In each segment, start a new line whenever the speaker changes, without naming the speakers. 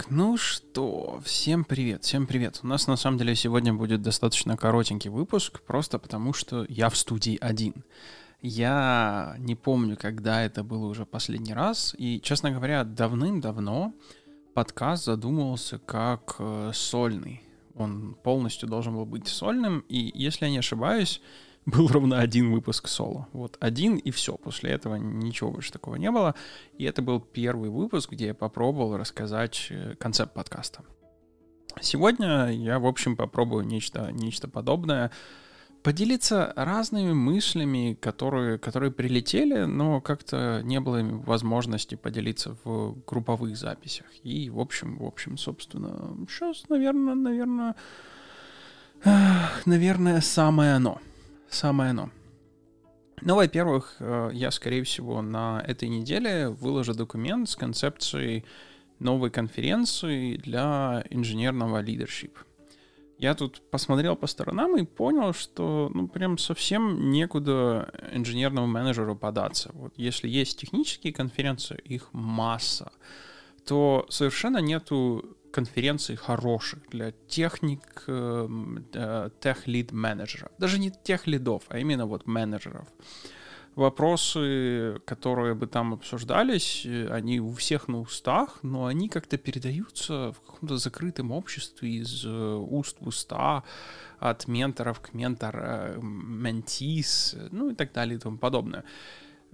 Так, ну что, всем привет, всем привет. У нас на самом деле сегодня будет достаточно коротенький выпуск, просто потому что я в студии один. Я не помню, когда это было уже последний раз, и, честно говоря, давным-давно подкаст задумывался как э, сольный. Он полностью должен был быть сольным, и, если я не ошибаюсь, был ровно один выпуск соло. Вот один и все. После этого ничего больше такого не было. И это был первый выпуск, где я попробовал рассказать э, концепт подкаста. Сегодня я, в общем, попробую нечто, нечто подобное. Поделиться разными мыслями, которые, которые прилетели, но как-то не было возможности поделиться в групповых записях. И, в общем, в общем, собственно, сейчас, наверное, наверное, наверное, самое оно самое оно. Ну, во-первых, э, я, скорее всего, на этой неделе выложу документ с концепцией новой конференции для инженерного лидершип. Я тут посмотрел по сторонам и понял, что ну прям совсем некуда инженерному менеджеру податься. Вот если есть технические конференции, их масса, то совершенно нету конференций хороших для техник, э, тех-лид менеджеров. Даже не тех лидов, а именно вот менеджеров. Вопросы, которые бы там обсуждались, они у всех на устах, но они как-то передаются в каком-то закрытом обществе из э, уст в уста, от менторов к ментор, э, ментис, ну и так далее и тому подобное.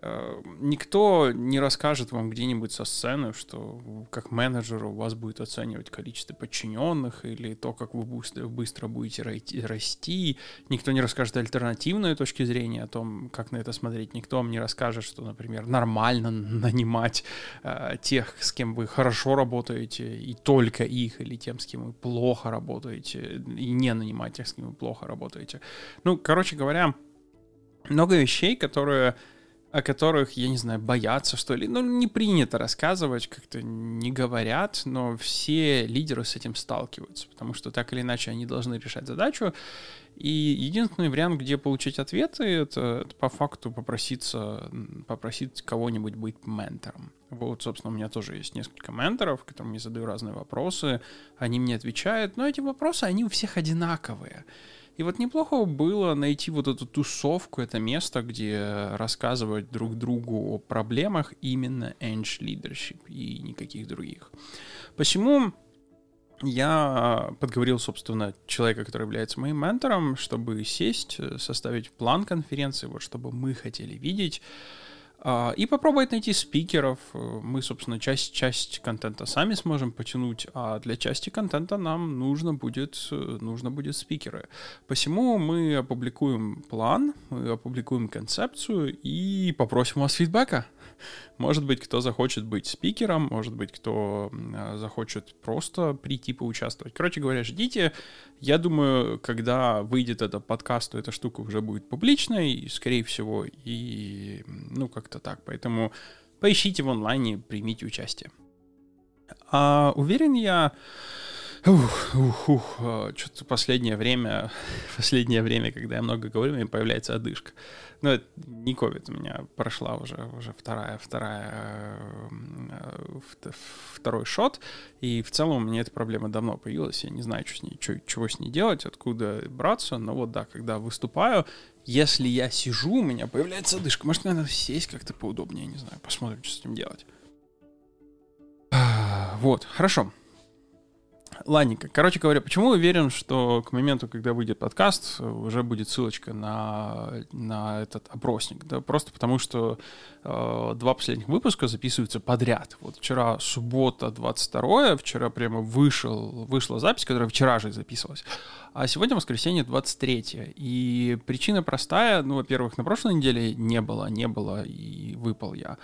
Э, никто не расскажет вам где-нибудь со сцены, что как менеджеру вас будет оценивать количество подчиненных или то, как вы быстро, будете расти. Никто не расскажет альтернативную точки зрения о том, как на это смотреть. Никто вам не расскажет, что, например, нормально нанимать э, тех, с кем вы хорошо работаете, и только их, или тем, с кем вы плохо работаете, и не нанимать тех, с кем вы плохо работаете. Ну, короче говоря, много вещей, которые о которых, я не знаю, боятся, что ли. Ну, не принято рассказывать, как-то не говорят, но все лидеры с этим сталкиваются, потому что так или иначе они должны решать задачу. И единственный вариант, где получить ответы, это, это по факту попроситься, попросить кого-нибудь быть ментором. Вот, собственно, у меня тоже есть несколько менторов, которым я задаю разные вопросы, они мне отвечают, но эти вопросы, они у всех одинаковые. И вот неплохо было найти вот эту тусовку, это место, где рассказывать друг другу о проблемах именно Edge Leadership и никаких других. Посему я подговорил, собственно, человека, который является моим ментором, чтобы сесть, составить план конференции, вот чтобы мы хотели видеть, и попробовать найти спикеров. Мы, собственно, часть, часть контента сами сможем потянуть, а для части контента нам нужно будет, нужно будет спикеры. Посему мы опубликуем план, мы опубликуем концепцию и попросим у вас фидбэка. Может быть, кто захочет быть спикером, может быть, кто захочет просто прийти поучаствовать. Короче говоря, ждите. Я думаю, когда выйдет этот подкаст, то эта штука уже будет публичной, скорее всего, и ну как-то так. Поэтому поищите в онлайне, примите участие. А, уверен я, Ух, ух, ух. А, что-то последнее время, последнее время, когда я много говорю, у меня появляется одышка. Но это не ковид, у меня прошла уже, уже вторая, вторая, э, второй шот, и в целом у меня эта проблема давно появилась, я не знаю, что с ней, что, чего с ней делать, откуда браться, но вот да, когда выступаю, если я сижу, у меня появляется одышка. Может, надо сесть как-то поудобнее, не знаю, посмотрим, что с этим делать. Вот, хорошо. Ладненько. Короче говоря, почему уверен, что к моменту, когда выйдет подкаст, уже будет ссылочка на, на этот опросник? Да, просто потому что э, два последних выпуска записываются подряд. Вот вчера суббота 22 вчера прямо вышел, вышла запись, которая вчера же записывалась. А сегодня воскресенье 23 И причина простая. Ну, во-первых, на прошлой неделе не было, не было, и выпал я.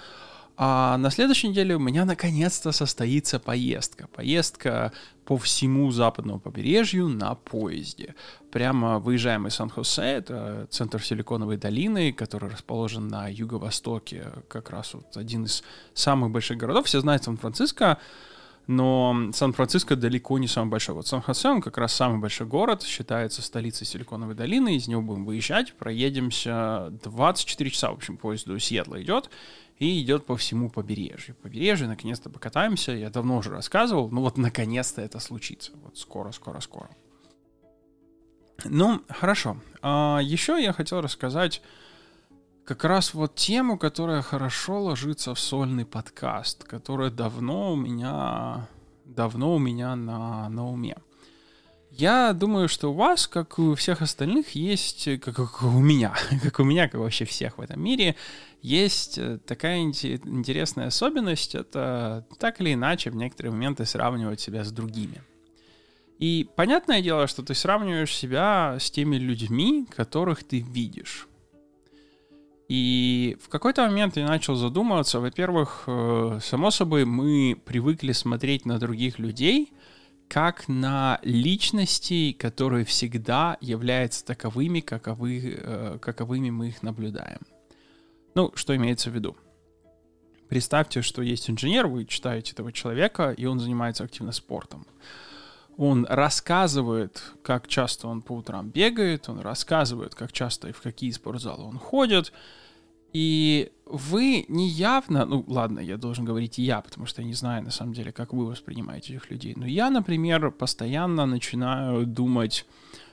А на следующей неделе у меня наконец-то состоится поездка. Поездка по всему западному побережью на поезде. Прямо выезжаем из Сан-Хосе, это центр Силиконовой долины, который расположен на юго-востоке, как раз вот один из самых больших городов. Все знают Сан-Франциско, но Сан-Франциско далеко не самый большой. Вот Сан-Хосе, он как раз самый большой город, считается столицей Силиконовой долины, из него будем выезжать, проедемся 24 часа, в общем, поезд до Сиэтла идет, и идет по всему побережью. Побережье, наконец-то покатаемся, я давно уже рассказывал, ну вот наконец-то это случится, вот скоро-скоро-скоро. Ну, хорошо. А еще я хотел рассказать как раз вот тему, которая хорошо ложится в сольный подкаст, которая давно у меня, давно у меня на, на уме. Я думаю, что у вас, как у всех остальных, есть, как, как у меня, как у меня, как вообще всех в этом мире, есть э, такая интересная особенность, это так или иначе в некоторые моменты сравнивать себя с другими. И понятное дело, что ты сравниваешь себя с теми людьми, которых ты видишь. И в какой-то момент я начал задумываться, во-первых, э, само собой, мы привыкли смотреть на других людей как на личности, которые всегда являются таковыми, каковы, э, каковыми мы их наблюдаем. Ну, что имеется в виду? Представьте, что есть инженер, вы читаете этого человека, и он занимается активно спортом. Он рассказывает, как часто он по утрам бегает, он рассказывает, как часто и в какие спортзалы он ходит, и вы не явно, ну ладно, я должен говорить и я, потому что я не знаю на самом деле, как вы воспринимаете этих людей. Но я, например, постоянно начинаю думать,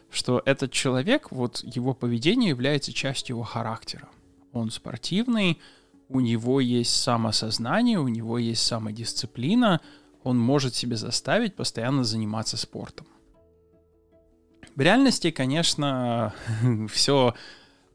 что этот человек, вот его поведение является частью его характера. Он спортивный, у него есть самосознание, у него есть самодисциплина, он может себе заставить постоянно заниматься спортом. В реальности, конечно, все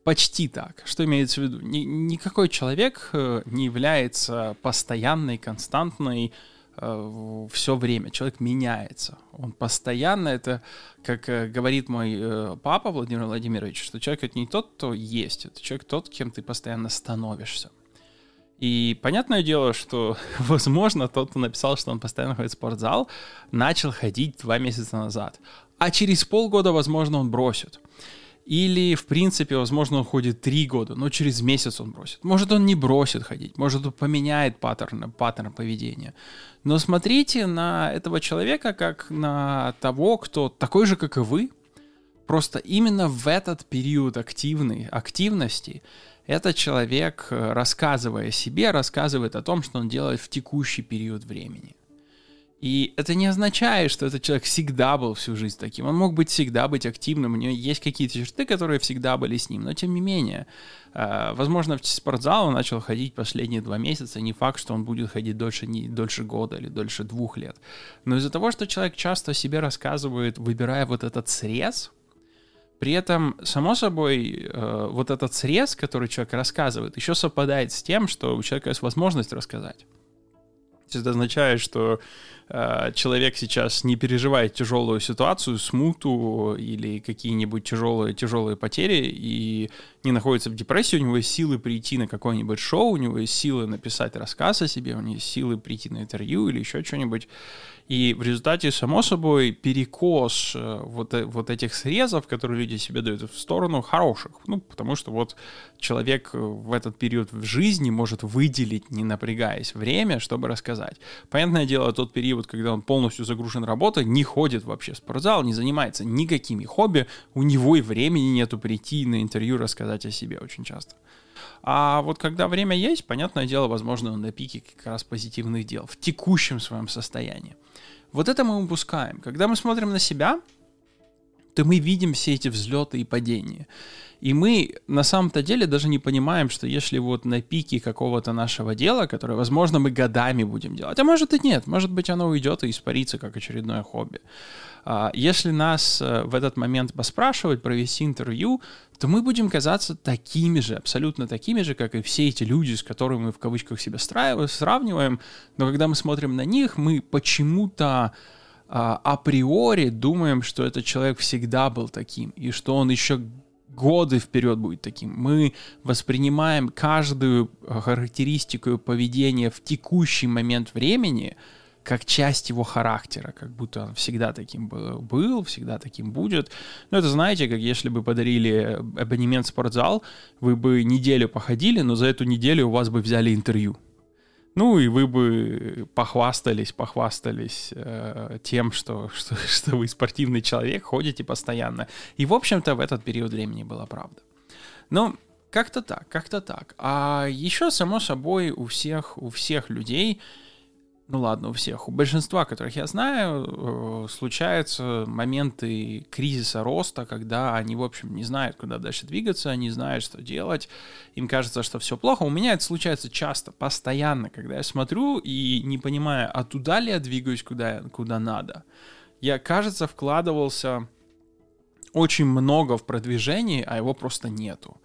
почти так. Что имеется в виду? Ни, никакой человек э, не является постоянной, константной э, все время. Человек меняется. Он постоянно, это, как э, говорит мой э, папа Владимир Владимирович, что человек это не тот, кто есть, это человек тот, кем ты постоянно становишься. И понятное дело, что, возможно, тот, кто написал, что он постоянно ходит в спортзал, начал ходить два месяца назад. А через полгода, возможно, он бросит. Или, в принципе, возможно, он ходит три года, но через месяц он бросит. Может, он не бросит ходить, может, он поменяет паттерн, паттерн поведения. Но смотрите на этого человека как на того, кто такой же, как и вы, просто именно в этот период активной активности этот человек, рассказывая о себе, рассказывает о том, что он делает в текущий период времени. И это не означает, что этот человек всегда был всю жизнь таким. Он мог быть всегда быть активным, у него есть какие-то черты, которые всегда были с ним. Но тем не менее, э, возможно, в спортзал он начал ходить последние два месяца. Не факт, что он будет ходить дольше, не, дольше года или дольше двух лет. Но из-за того, что человек часто о себе рассказывает, выбирая вот этот срез, при этом, само собой, э, вот этот срез, который человек рассказывает, еще совпадает с тем, что у человека есть возможность рассказать. Это означает, что Э, человек сейчас не переживает тяжелую ситуацию, смуту или какие-нибудь тяжелые, тяжелые потери и не находится в депрессии, у него есть силы прийти на какое-нибудь шоу, у него есть силы написать рассказ о себе, у него есть силы прийти на интервью или еще что-нибудь. И в результате, само собой, перекос э, вот, э, вот этих срезов, которые люди себе дают в сторону хороших. Ну, потому что вот человек в этот период в жизни может выделить, не напрягаясь, время, чтобы рассказать. Понятное дело, тот период, когда он полностью загружен работой, не ходит вообще в спортзал, не занимается никакими хобби, у него и времени нету прийти на интервью рассказать о себе очень часто. А вот когда время есть, понятное дело, возможно, он на пике как раз позитивных дел, в текущем своем состоянии. Вот это мы упускаем. Когда мы смотрим на себя, то мы видим все эти взлеты и падения. И мы на самом-то деле даже не понимаем, что если вот на пике какого-то нашего дела, которое, возможно, мы годами будем делать, а может и нет, может быть, оно уйдет и испарится как очередное хобби. А, если нас э, в этот момент поспрашивать, провести интервью, то мы будем казаться такими же, абсолютно такими же, как и все эти люди, с которыми мы в кавычках себя сравниваем, но когда мы смотрим на них, мы почему-то априори думаем, что этот человек всегда был таким, и что он еще годы вперед будет таким. Мы воспринимаем каждую характеристику поведения в текущий момент времени как часть его характера, как будто он всегда таким был, всегда таким будет. Ну, это знаете, как если бы подарили абонемент в спортзал, вы бы неделю походили, но за эту неделю у вас бы взяли интервью. Ну и вы бы похвастались, похвастались э, тем, что, что, что вы спортивный человек, ходите постоянно. И, в общем-то, в этот период времени была правда. Но как-то так, как-то так. А еще, само собой, у всех, у всех людей ну ладно, у всех, у большинства, которых я знаю, э, случаются моменты кризиса роста, когда они, в общем, не знают, куда дальше двигаться, они знают, что делать, им кажется, что все плохо. У меня это случается часто, постоянно, когда я смотрю и не понимаю, а туда ли я двигаюсь, куда, куда надо. Я, кажется, вкладывался очень много в продвижение, а его просто нету.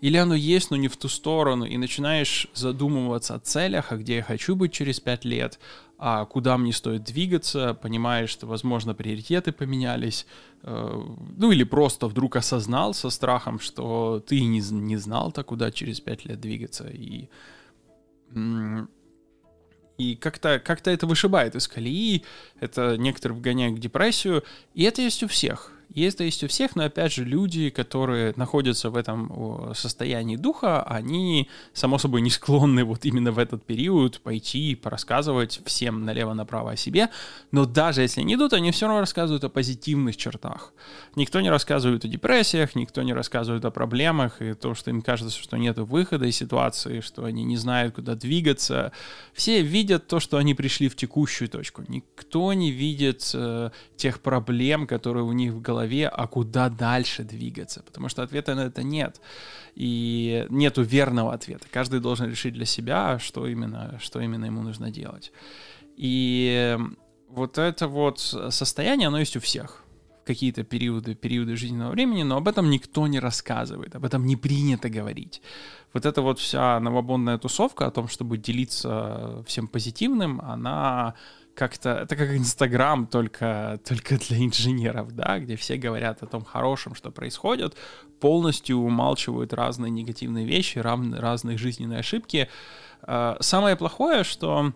Или оно есть, но не в ту сторону, и начинаешь задумываться о целях, а где я хочу быть через пять лет, а куда мне стоит двигаться, понимаешь, что, возможно, приоритеты поменялись, э, ну или просто вдруг осознал со страхом, что ты не, не знал-то, куда через пять лет двигаться, и, и как-то как это вышибает из колеи, это некоторые вгоняют в депрессию, и это есть у всех. Есть это есть у всех, но опять же люди, которые находятся в этом состоянии духа, они, само собой, не склонны вот именно в этот период пойти и порассказывать всем налево-направо о себе, но даже если они идут, они все равно рассказывают о позитивных чертах. Никто не рассказывает о депрессиях, никто не рассказывает о проблемах и то, что им кажется, что нет выхода из ситуации, что они не знают, куда двигаться. Все видят то, что они пришли в текущую точку. Никто не видит э, тех проблем, которые у них в голове голове, а куда дальше двигаться, потому что ответа на это нет. И нету верного ответа. Каждый должен решить для себя, что именно, что именно ему нужно делать. И вот это вот состояние, оно есть у всех какие-то периоды, периоды жизненного времени, но об этом никто не рассказывает, об этом не принято говорить. Вот эта вот вся новобонная тусовка о том, чтобы делиться всем позитивным, она как-то, это как Инстаграм, только, только для инженеров, да, где все говорят о том хорошем, что происходит, полностью умалчивают разные негативные вещи, разные жизненные ошибки. А, самое плохое, что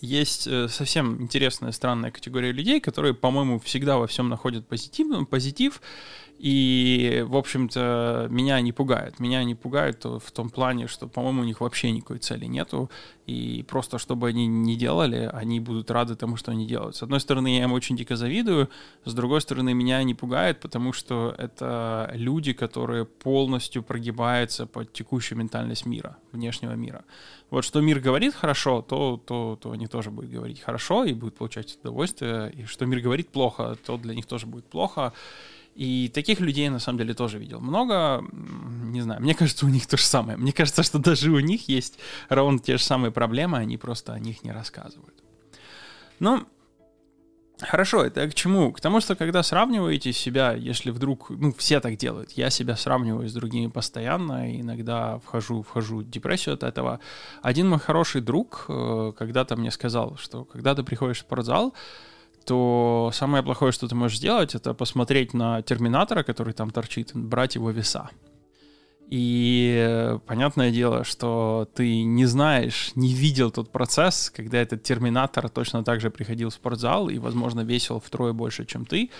есть э, совсем интересная, странная категория людей, которые, по-моему, всегда во всем находят позитивным, позитив, и, в общем-то, меня не пугает. Меня не пугает в том плане, что, по-моему, у них вообще никакой цели нету. И просто, чтобы они не делали, они будут рады тому, что они делают. С одной стороны, я им очень дико завидую. С другой стороны, меня не пугает, потому что это люди, которые полностью прогибаются под текущую ментальность мира, внешнего мира. Вот что мир говорит хорошо, то, то, то они тоже будут говорить хорошо и будут получать удовольствие. И что мир говорит плохо, то для них тоже будет плохо. И таких людей, на самом деле, тоже видел много. Не знаю, мне кажется, у них то же самое. Мне кажется, что даже у них есть ровно те же самые проблемы, они просто о них не рассказывают. Ну, Хорошо, это к чему? К тому, что когда сравниваете себя, если вдруг, ну, все так делают, я себя сравниваю с другими постоянно, иногда вхожу, вхожу в депрессию от этого. Один мой хороший друг э, когда-то мне сказал, что когда ты приходишь в спортзал, то самое плохое, что ты можешь сделать, это посмотреть на терминатора, который там торчит, брать его веса. И понятное дело, что ты не знаешь, не видел тот процесс, когда этот терминатор точно так же приходил в спортзал и, возможно, весил втрое больше, чем ты.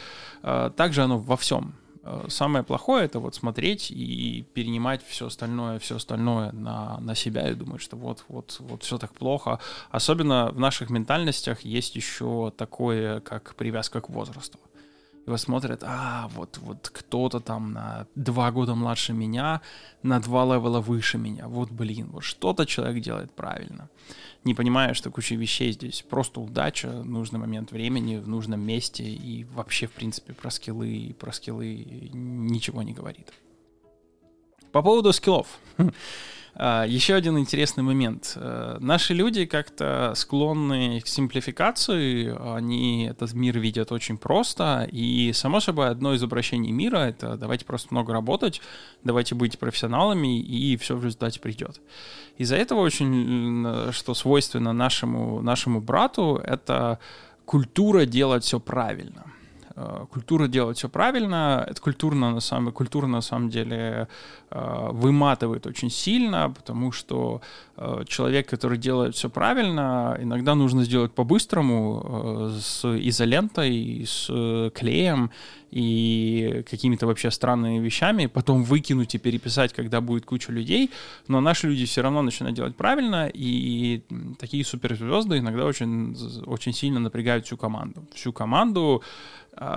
А, также оно во всем. Э, самое плохое это вот смотреть и перенимать все остальное, все остальное на, на себя и думать, что вот, вот, вот все так плохо. Особенно в наших ментальностях есть еще такое, как привязка к возрасту его смотрят, а, вот, вот кто-то там на два года младше меня, на два левела выше меня, вот, блин, вот что-то человек делает правильно. Не понимая, что куча вещей здесь просто удача, нужный момент времени, в нужном месте, и вообще, в принципе, про скиллы и про скиллы ничего не говорит. По поводу скиллов. А, Еще один интересный момент. Э, наши люди как-то склонны к симплификации, они этот мир видят очень просто, и, само собой, одно из обращений мира — это давайте просто много работать, давайте быть профессионалами, и все в результате придет. Из-за этого очень, что свойственно нашему, нашему брату, это культура делать все правильно. Э, культура делать все правильно. Это культурно на самом, культура на самом деле э, выматывает очень сильно, потому что э, человек, который делает все правильно, иногда нужно сделать по-быстрому с изолентой, с клеем и какими-то вообще странными вещами, потом выкинуть и переписать, когда будет куча людей, но наши люди все равно начинают делать правильно, и такие суперзвезды иногда очень, очень сильно напрягают всю команду. Всю команду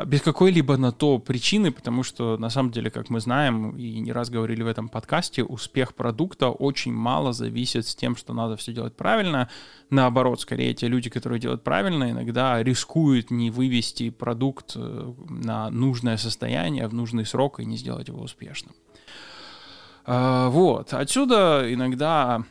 без какой-либо на то причины, потому что, на самом деле, как мы знаем и не раз говорили в этом подкасте, успех продукта очень мало зависит с тем, что надо все делать правильно. Наоборот, скорее, те люди, которые делают правильно, иногда рискуют не вывести продукт э, на нужное состояние в нужный срок и не сделать его успешным. А, вот. Отсюда иногда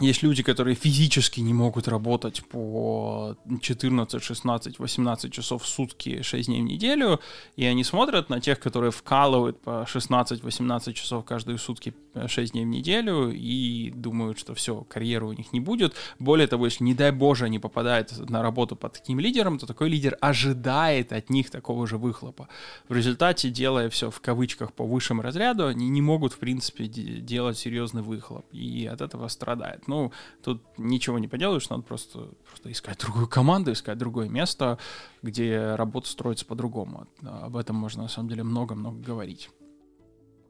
есть люди, которые физически не могут работать по 14, 16, 18 часов в сутки 6 дней в неделю, и они смотрят на тех, которые вкалывают по 16-18 часов каждые сутки 6 дней в неделю и думают, что все, карьеры у них не будет. Более того, если, не дай боже, они попадают на работу под таким лидером, то такой лидер ожидает от них такого же выхлопа. В результате, делая все в кавычках по высшему разряду, они не могут, в принципе, делать серьезный выхлоп, и от этого страдает. Ну, тут ничего не поделаешь, надо просто, просто искать другую команду, искать другое место, где работа строится по-другому. Об этом можно, на самом деле, много-много говорить.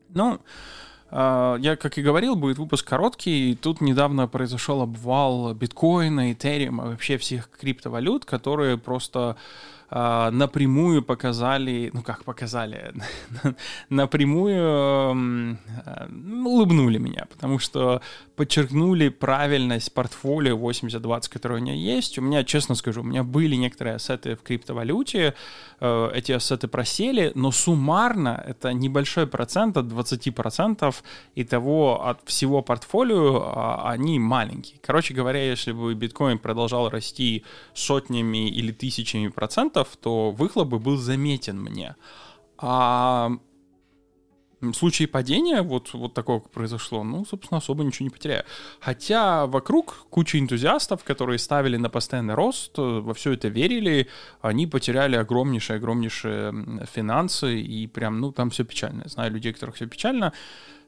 Ну, а, я, как и говорил, будет выпуск короткий. Тут недавно произошел обвал биткоина, этериума, вообще всех криптовалют, которые просто напрямую показали, ну как показали, напрямую э, улыбнули меня, потому что подчеркнули правильность портфолио 80-20, которое у меня есть. У меня, честно скажу, у меня были некоторые ассеты в криптовалюте, э, эти ассеты просели, но суммарно это небольшой процент от 20% и того от всего портфолио а, они маленькие. Короче говоря, если бы биткоин продолжал расти сотнями или тысячами процентов, то выхлоп бы был заметен мне. А в случае падения, вот, вот такого как произошло, ну, собственно, особо ничего не потеряю. Хотя вокруг куча энтузиастов, которые ставили на постоянный рост, во все это верили, они потеряли огромнейшие-огромнейшие финансы, и прям, ну, там все печально. знаю людей, которых все печально.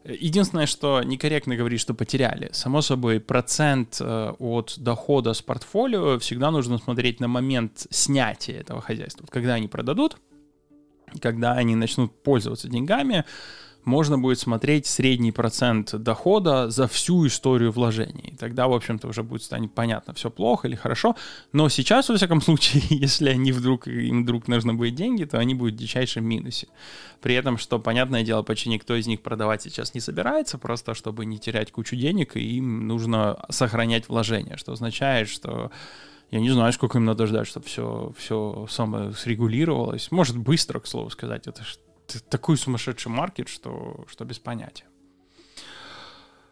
Единственное, что некорректно говорить, что потеряли. Само собой, процент э, от дохода с портфолио всегда нужно смотреть на момент снятия этого хозяйства. Вот когда они продадут, когда они начнут пользоваться деньгами, можно будет смотреть средний процент дохода за всю историю вложений. Тогда, в общем-то, уже будет станет понятно, все плохо или хорошо. Но сейчас, во всяком случае, если они вдруг, им вдруг нужны будут деньги, то они будут в дичайшем минусе. При этом, что, понятное дело, почти никто из них продавать сейчас не собирается, просто чтобы не терять кучу денег, и им нужно сохранять вложения, что означает, что я не знаю, сколько им надо ждать, чтобы все, все самое срегулировалось. Может, быстро, к слову сказать. Это ж такой сумасшедший маркет, что, что без понятия.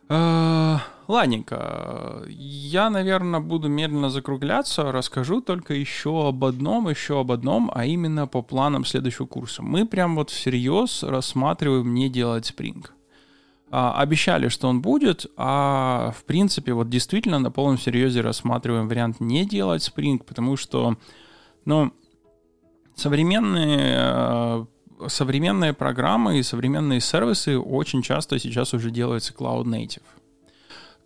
Э, ладненько, я, наверное, буду медленно закругляться, расскажу только еще об одном, еще об одном, а именно по планам следующего курса. Мы прям вот всерьез рассматриваем не делать спринг. А, обещали, что он будет, а в принципе вот действительно на полном серьезе рассматриваем вариант не делать спринг, потому что, ну, современные э, современные программы и современные сервисы очень часто сейчас уже делаются Cloud Native.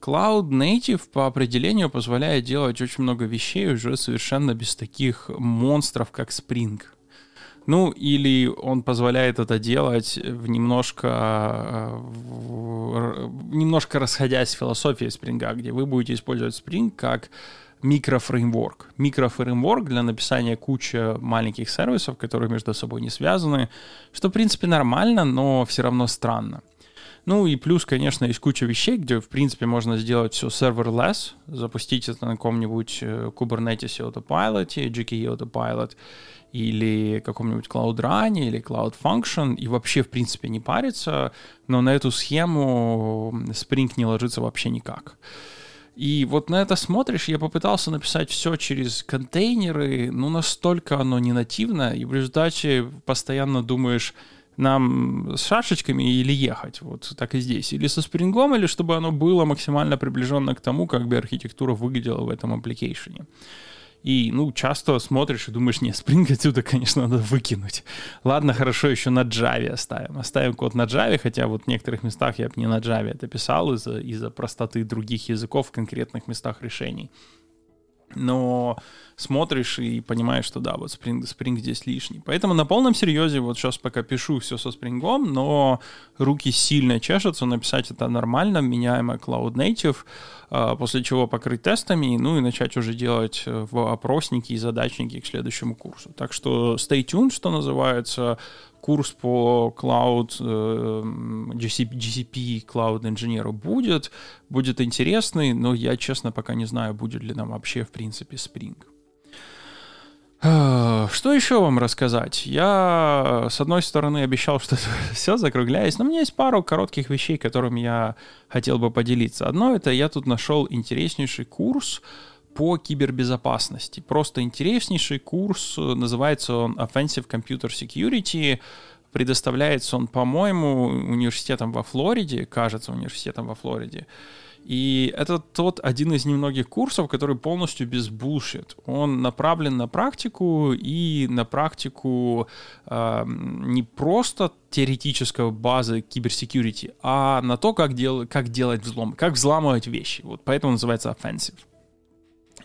Cloud Native по определению позволяет делать очень много вещей уже совершенно без таких монстров, как Spring. Ну, или он позволяет это делать в немножко, в, немножко расходясь с философией Spring, где вы будете использовать Spring как микрофреймворк. Микрофреймворк для написания кучи маленьких сервисов, которые между собой не связаны, что, в принципе, нормально, но все равно странно. Ну и плюс, конечно, есть куча вещей, где, в принципе, можно сделать все serverless, запустить это на каком-нибудь э, Kubernetes Autopilot, GKE Autopilot, или каком-нибудь Cloud Run, или Cloud Function, и вообще, в принципе, не париться, но на эту схему Spring не ложится вообще никак. И вот на это смотришь, я попытался написать все через контейнеры, но настолько оно не нативно, и в результате постоянно думаешь, нам с шашечками или ехать, вот так и здесь, или со спрингом, или чтобы оно было максимально приближенно к тому, как бы архитектура выглядела в этом аппликейшене. И, ну, часто смотришь и думаешь, не, Spring отсюда, конечно, надо выкинуть. Ладно, хорошо, еще на Java оставим. Оставим код на Java, хотя вот в некоторых местах я бы не на Java это писал из-за из простоты других языков в конкретных местах решений но смотришь и понимаешь, что да, вот Spring, Spring здесь лишний. Поэтому на полном серьезе вот сейчас пока пишу все со Spring, но руки сильно чешутся, написать это нормально, меняемое Cloud Native, а, после чего покрыть тестами, ну и начать уже делать э, в опросники и задачники к следующему курсу. Так что stay tuned, что называется, курс по Cloud, GCP, Cloud инженеру будет, будет интересный, но я, честно, пока не знаю, будет ли нам вообще, в принципе, Spring. Что еще вам рассказать? Я, с одной стороны, обещал, что все закругляюсь, но у меня есть пару коротких вещей, которыми я хотел бы поделиться. Одно это я тут нашел интереснейший курс по кибербезопасности. Просто интереснейший курс, называется он Offensive Computer Security. Предоставляется он, по-моему, университетом во Флориде, кажется, университетом во Флориде. И это тот один из немногих курсов, который полностью без bullshit. Он направлен на практику и на практику э, не просто теоретической базы киберсекьюрити, а на то, как, дел, как делать взлом, как взламывать вещи. Вот поэтому называется offensive.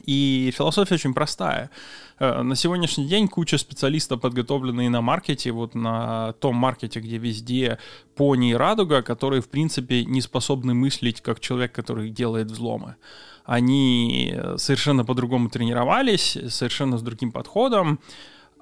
И философия очень простая. Э, на сегодняшний день куча специалистов, подготовленные на маркете, вот на том маркете, где везде пони и радуга, которые, в принципе, не способны мыслить как человек, который делает взломы. Они совершенно по-другому тренировались, совершенно с другим подходом.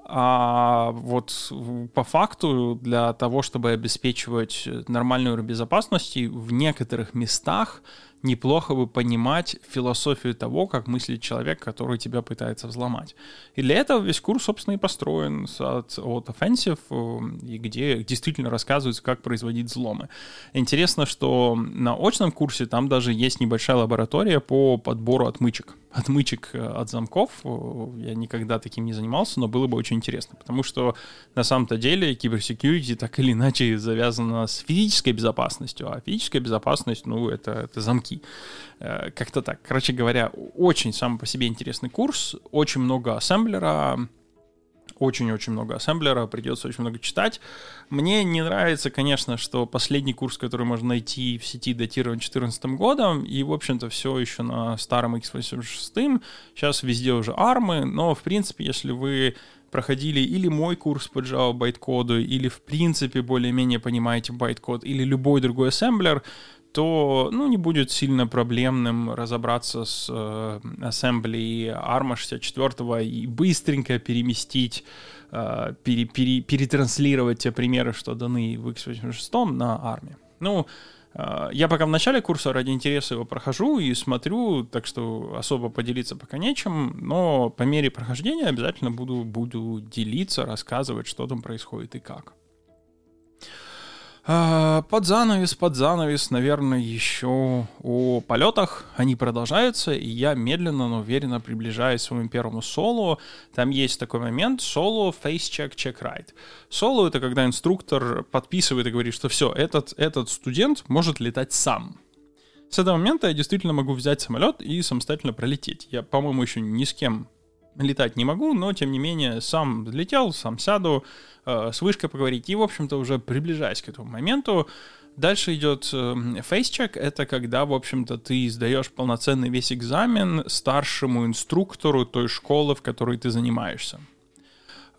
А вот по факту для того, чтобы обеспечивать нормальную безопасность, в некоторых местах неплохо бы понимать философию того, как мыслит человек, который тебя пытается взломать. И для этого весь курс, собственно, и построен от, от Offensive, э, и где действительно рассказывается, как производить взломы. Интересно, что на очном курсе там даже есть небольшая лаборатория по подбору отмычек. Отмычек э, от замков. Э, я никогда таким не занимался, но было бы очень интересно, потому что на самом-то деле киберсекьюрити так или иначе завязана с физической безопасностью, а физическая безопасность, ну, это, это замки языки. Э, как-то так. Короче говоря, очень сам по себе интересный курс, очень много ассемблера, очень-очень много ассемблера, придется очень много читать. Мне не нравится, конечно, что последний курс, который можно найти в сети, датирован 2014 годом, и, в общем-то, все еще на старом x86. Сейчас везде уже армы, но, в принципе, если вы проходили или мой курс по Java байткоду, или, в принципе, более-менее понимаете байткод, или любой другой ассемблер, то ну, не будет сильно проблемным разобраться с э, ассембли ARMA 64 и быстренько переместить, э, пере, пере, перетранслировать те примеры, что даны в x86 на ARM. Ну, э, я пока в начале курса ради интереса его прохожу и смотрю, так что особо поделиться пока нечем, но по мере прохождения обязательно буду, буду делиться, рассказывать, что там происходит и как. А, под занавес, под занавес, наверное, еще о полетах. Они продолжаются, и я медленно, но уверенно приближаюсь к своему первому соло. Там есть такой момент, соло, face check, check right. Соло — это когда инструктор подписывает и говорит, что все, этот, этот студент может летать сам. С этого момента я действительно могу взять самолет и самостоятельно пролететь. Я, по-моему, еще ни с кем летать не могу, но тем не менее сам летел, сам сяду, э, с вышкой поговорить. И, в общем-то, уже приближаясь к этому моменту, дальше идет э, фейсчек. Это когда, в общем-то, ты сдаешь полноценный весь экзамен старшему инструктору той школы, в которой ты занимаешься.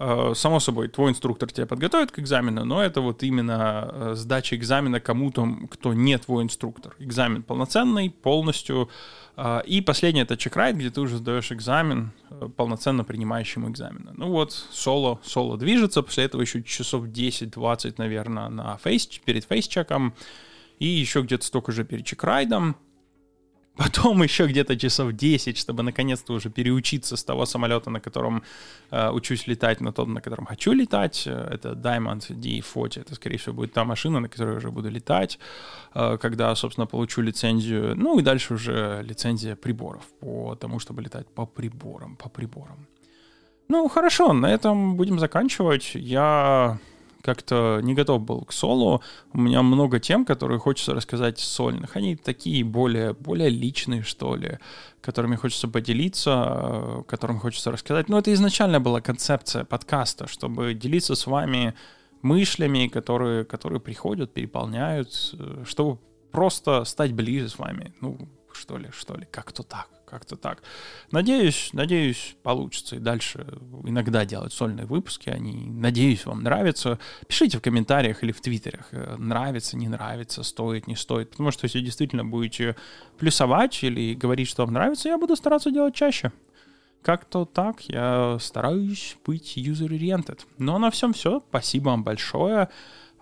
Э, само собой, твой инструктор тебя подготовит к экзамену, но это вот именно э, сдача экзамена кому-то, кто не твой инструктор. Экзамен полноценный, полностью а, и последний это чекрайт, где ты уже сдаешь экзамен, э, полноценно принимающему экзамены. Ну вот, соло, соло движется, после этого еще часов 10-20, наверное, на фейс, перед фейсчеком, и еще где-то столько же перед чекрайдом. Потом еще где-то часов 10, чтобы наконец-то уже переучиться с того самолета, на котором э, учусь летать, на тот, на котором хочу летать. Э, это Diamond D40. Это, скорее всего, будет та машина, на которой я уже буду летать, э, когда, собственно, получу лицензию. Ну и дальше уже лицензия приборов по тому, чтобы летать по приборам, по приборам. Ну, хорошо, на этом будем заканчивать. Я как-то не готов был к солу. У меня много тем, которые хочется рассказать сольных. Они такие более, более личные, что ли, которыми хочется поделиться, которым хочется рассказать. Но это изначально была концепция подкаста, чтобы делиться с вами мыслями, которые, которые приходят, переполняют, чтобы просто стать ближе с вами. Ну, что ли, что ли, как-то так как-то так. Надеюсь, надеюсь, получится и дальше иногда делать сольные выпуски. Они, надеюсь, вам нравятся. Пишите в комментариях или в твиттерах, э, нравится, не нравится, стоит, не стоит. Потому что если действительно будете плюсовать или говорить, что вам нравится, я буду стараться делать чаще. Как-то так я стараюсь быть user-oriented. Ну а на всем все. Спасибо вам большое.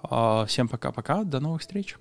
А, всем пока-пока. До новых встреч.